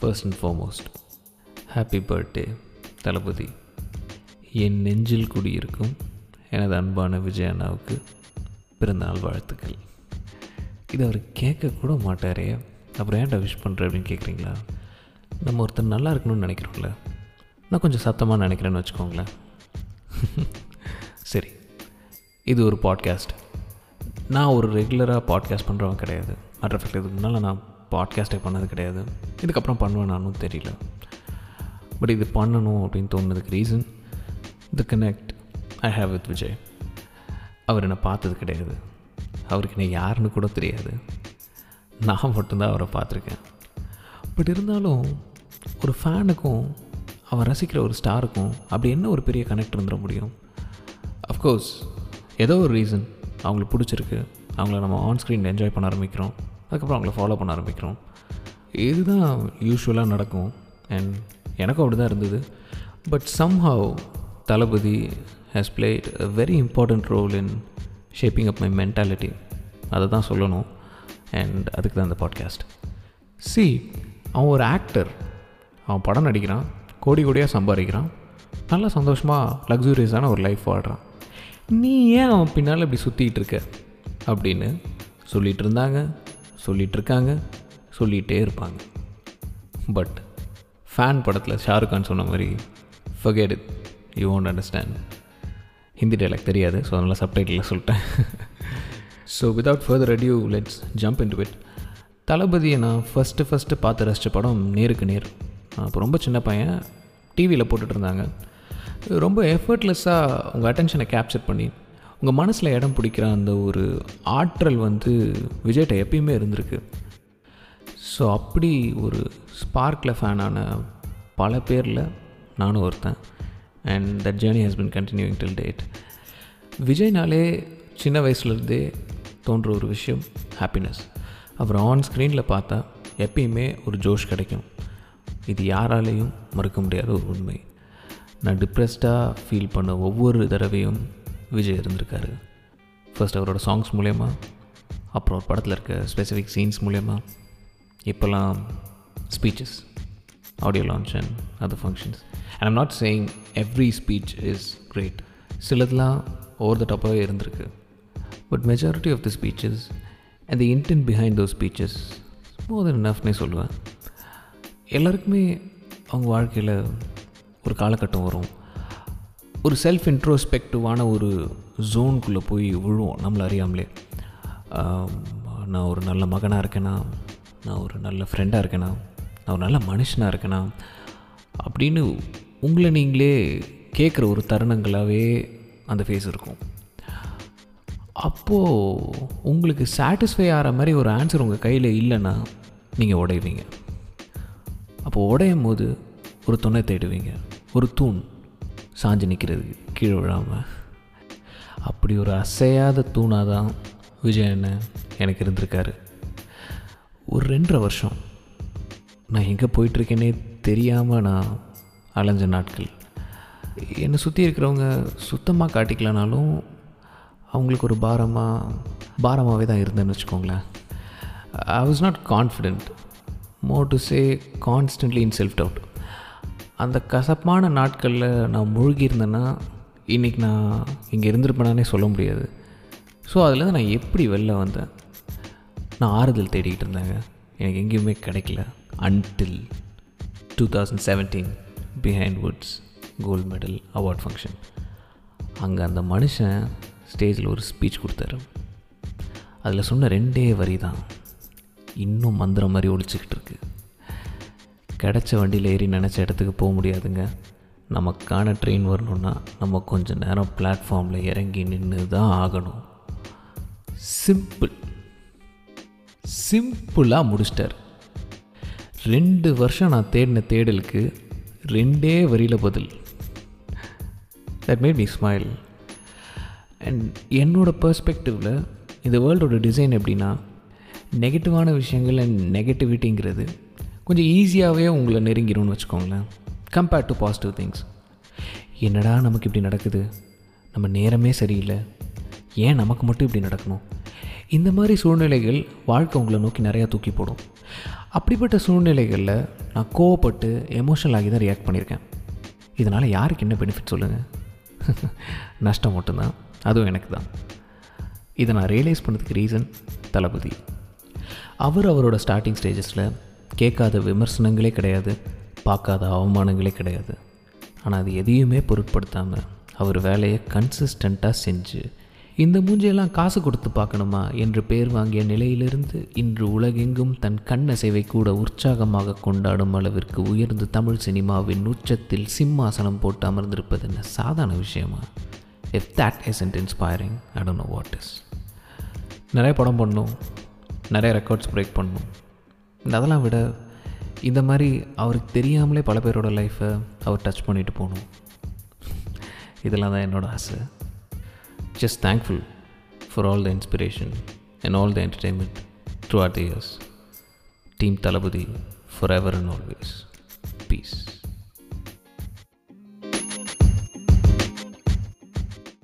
First and foremost happy birthday Thalapathy. என் நெஞ்சில் குடியிருக்கும் எனது அன்பான விஜய் அண்ணாவுக்கு பிறந்தநாள் வாழ்த்துக்கள். இது அவர் கேட்கக்கூட மாட்டாரே. அப்புறம் ஏன்டா விஷ் பண்ணுற அப்படின்னு கேட்குறீங்களா? நம்ம ஒருத்தர் நல்லா இருக்கணும்னு நினைக்கிறோம்ல. நான் கொஞ்சம் சத்தமாக நினைக்கிறேன்னு வச்சுக்கோங்களேன். சரி இது ஒரு பாட்காஸ்ட் நான் ஒரு ரெகுலராக பாட்காஸ்ட் பண்ணுறவன் கிடையாது. மற்ற ஃபேக்ட் இதுக்கு முன்னால் நான் பாட்காஸ்ட்டே பண்ணது கிடையாது. இதுக்கப்புறம் பண்ணுவேன் நானும் தெரியல. பட் இது பண்ணணும் அப்படின்னு தோணுனதுக்கு reason the connect I have with Vijay அவர் என்னை பார்த்தது கிடையாது. அவருக்கு என்ன யாருன்னு கூட தெரியாது. நான் மட்டும்தான் அவரை பார்த்துருக்கேன். பட் இருந்தாலும் ஒரு ஃபேனுக்கும் அவர் ரசிக்கிற ஒரு ஸ்டாருக்கும் அப்படி என்ன ஒரு பெரிய கனெக்ட் இருந்துட முடியும்? அஃப்கோர்ஸ் ஏதோ ஒரு ரீசன் அவங்களுக்கு பிடிச்சிருக்கு. அவங்கள நம்ம ஆன்ஸ்க்ரீன் என்ஜாய் பண்ண ஆரம்பிக்கிறோம். அதுக்கப்புறம் அவங்கள ஃபாலோ பண்ண ஆரம்பிக்கிறோம். இதுதான் யூஸ்வலாக நடக்கும். அண்ட் எனக்கும் அப்படி தான் இருந்தது. But somehow Thalapathy has played a very important role in shaping up my mentality அதை தான் சொல்லணும். அண்ட் அதுக்கு தான் இந்த பாட்காஸ்ட் சி அவன் ஒரு ஆக்டர் அவன் படம் நடிக்கிறான். கோடி கோடியாக சம்பாதிக்கிறான். நல்லா சந்தோஷமாக லக்ஸூரியஸான ஒரு லைஃப் வாழ்கிறான் நீ ஏன் அவன் பின்னால் இப்படி சுற்றிக்கிட்டு இருக்க? அப்படின்னு சொல்லிகிட்டு இருந்தாங்க. சொல்லிகிட்ருக்காங்க சொல்லிகிட்டே இருப்பாங்க. பட் ஃபேன் படத்தில் ஷாருக் கான் சொன்ன மாதிரி forget it you won't understand Hindi dialogue தெரியாது ஸோ அதனால் சப்டைட்டில் சொல்லிட்டேன். So without further adieu let's jump into it தளபதியை நான் ஃபஸ்ட்டு ஃபஸ்ட்டு பார்த்து ரசித்த படம் நேருக்கு நேர். அப்போ ரொம்ப சின்ன பையன் டிவியில் போட்டுட்டு இருந்தாங்க. ரொம்ப எஃபர்ட்லெஸ்ஸாக உங்கள் அட்டென்ஷனை கேப்சர் பண்ணி உங்கள் மனசில் இடம் பிடிக்கிற அந்த ஒரு ஆற்றல் வந்து விஜய்கிட்ட எப்பயுமே இருந்திருக்கு. ஸோ அப்படி ஒரு ஸ்பார்க்கில் ஃபேனான பல பேரில் நானும் ஒருத்தன். And that journey has been continuing till date விஜய்னாலே சின்ன வயசுலேருந்தே தோன்ற ஒரு விஷயம் ஹாப்பினஸ் அப்புறம் ஆன் ஸ்க்ரீனில் பார்த்தா எப்பயுமே ஒரு ஜோஷ் கிடைக்கும். இது யாராலையும் மறுக்க முடியாத ஒரு உண்மை. நான் டிப்ரெஸ்டாக ஃபீல் பண்ண ஒவ்வொரு தடவையும் விஜய் இருந்திருக்காரு. ஃபர்ஸ்ட் அவரோட சாங்ஸ் மூலயமா அப்புறம் ஒரு படத்தில் இருக்க ஸ்பெசிஃபிக் சீன்ஸ் மூலயமா இப்போல்லாம் speeches audio launch and other functions and I'm not saying every speech is great சிலதெலாம் over the டாப்பாகவே இருந்திருக்கு. But majority of the speeches and the intent behind those speeches more than நஃப்னே சொல்லுவேன். எல்லாருக்குமே அவங்க வாழ்க்கையில் ஒரு காலகட்டம் வரும். ஒரு செல்ஃப் இன்ட்ரோஸ்பெக்டிவான ஒரு ஜோனுக்குள்ளே போய் விழுவோம் நம்மளை அறியாமலே. நான் ஒரு நல்ல மகனாக இருக்கேனா? நான் ஒரு நல்ல ஃப்ரெண்டாக இருக்கேனா? நான் ஒரு நல்ல மனுஷனாக இருக்கேனா? அப்படின்னு உங்களை நீங்களே கேட்குற ஒரு தருணங்களாகவே அந்த ஃபேஸ் இருக்கும். அப்போது உங்களுக்கு சாட்டிஸ்ஃபை ஆகிற மாதிரி ஒரு ஆன்சர் உங்கள் கையில் இல்லைன்னா நீங்கள் உடைவீங்க. அப்போது உடையும் போது ஒரு துணை தேடுவீங்க ஒரு தூண். சாஞ்சு நிற்கிறது கீழே விழாமல் அப்படி ஒரு அசையாத தூணாக தான் விஜய் அண்ணன் எனக்கு இருந்திருக்காரு. ஒரு ரெண்டரை வருஷம் நான் எங்கே போயிட்டுருக்கேனே தெரியாமல் நான் அலைஞ்ச நாட்கள். என்னை சுற்றி இருக்கிறவங்க சுத்தமாக காட்டிக்கலனாலும் அவங்களுக்கு ஒரு பாரமாக பாரமாகவே தான் இருந்தேன்னு வச்சுக்கோங்களேன். I was not confident more to say constantly in self doubt அந்த கசப்பான நாட்களில் நான் முழுகியிருந்தேன்னா இன்றைக்கி நான் இங்கே இருந்திருப்பேனானே சொல்ல முடியாது. ஸோ அதுலேருந்து நான் எப்படி வெளில வந்தேன்? நான் ஆறுதல் தேடிக்கிட்டு இருந்தேங்க. எனக்கு எங்கேயுமே கிடைக்கல. Until two thousand seventeen Behindwoods gold medal award function அங்கே அந்த மனுஷன் ஸ்டேஜில் ஒரு ஸ்பீச் கொடுத்தாரு. அதில் சொன்ன ரெண்டே வரி தான் இன்னும் மந்திரம் மாதிரி ஒழிச்சிக்கிட்டு இருக்குது கிடச்ச வண்டியில் ஏறி நினச்ச இடத்துக்கு போக முடியாதுங்க. நமக்கான ட்ரெயின் வரணுன்னா நம்ம கொஞ்சம் நேரம் பிளாட்ஃபார்மில் இறங்கி நின்று தான் ஆகணும் சிம்பிள் சிம்பிளாக முடிச்சிட்டார். ரெண்டு வருஷம் நான் தேடின தேடலுக்கு ரெண்டே வரியில் பதில். That made me smile and என்னோடய பர்ஸ்பெக்டிவில் இந்த வேர்ல்டோட டிசைன் எப்படின்னா நெகட்டிவான விஷயங்கள் அண்ட் நெகட்டிவிட்டிங்கிறது கொஞ்சம் ஈஸியாகவே உங்களை நெருங்கிடும்னு வச்சுக்கோங்களேன். கம்பேர்ட் டு பாசிட்டிவ் திங்ஸ் என்னடா நமக்கு இப்படி நடக்குது? நம்ம நேரமே சரியில்லை. ஏன் நமக்கு மட்டும் இப்படி நடக்கணும்? இந்த மாதிரி சூழ்நிலைகள் வாழ்க்கை உங்களை நோக்கி நிறையா தூக்கி போடும். அப்படிப்பட்ட சூழ்நிலைகளில் நான் கோவப்பட்டு எமோஷனல் ஆகி தான் ரியாக்ட் பண்ணியிருக்கேன். இதனால் யாருக்கு என்ன பெனிஃபிட் சொல்லுங்கள் நஷ்டம் மட்டும்தான். அதுவும் எனக்கு தான். இதை நான் ரியலைஸ் பண்ணதுக்கு ரீசன் தளபதி. அவர் அவரோட ஸ்டார்டிங் ஸ்டேஜஸில் கேட்காத விமர்சனங்களே கிடையாது பார்க்காத அவமானங்களே கிடையாது. ஆனால் அது எதையுமே பொருட்படுத்தாமல் அவர் வேலையை கன்சிஸ்டண்ட்டாக செஞ்சு இந்த மூஞ்சியெல்லாம் காசு கொடுத்து பார்க்கணுமா என்று பேர் வாங்கிய நிலையிலிருந்து இன்று உலகெங்கும் தன் கண்ணசைவை கூட உற்சாகமாக கொண்டாடும் அளவிற்கு உயர்ந்து தமிழ் சினிமாவின் உச்சத்தில் சிம்மாசனம் போட்டு அமர்ந்திருப்பது என்ன சாதாரண விஷயமா? If that isn't inspiring I don't know what is நிறைய படம் பண்ணும் நிறைய ரெக்கார்ட்ஸ் பிரேக் பண்ணும் இந்த அதெல்லாம் விட இந்த மாதிரி அவருக்கு தெரியாமலே பல பேரோட லைஃப்பை அவர் டச் பண்ணிட்டு போகணும் இதெல்லாம் தான் என்னோடய ஆசை just thankful for all the inspiration and all the entertainment through our the years team Thalapathy forever and always peace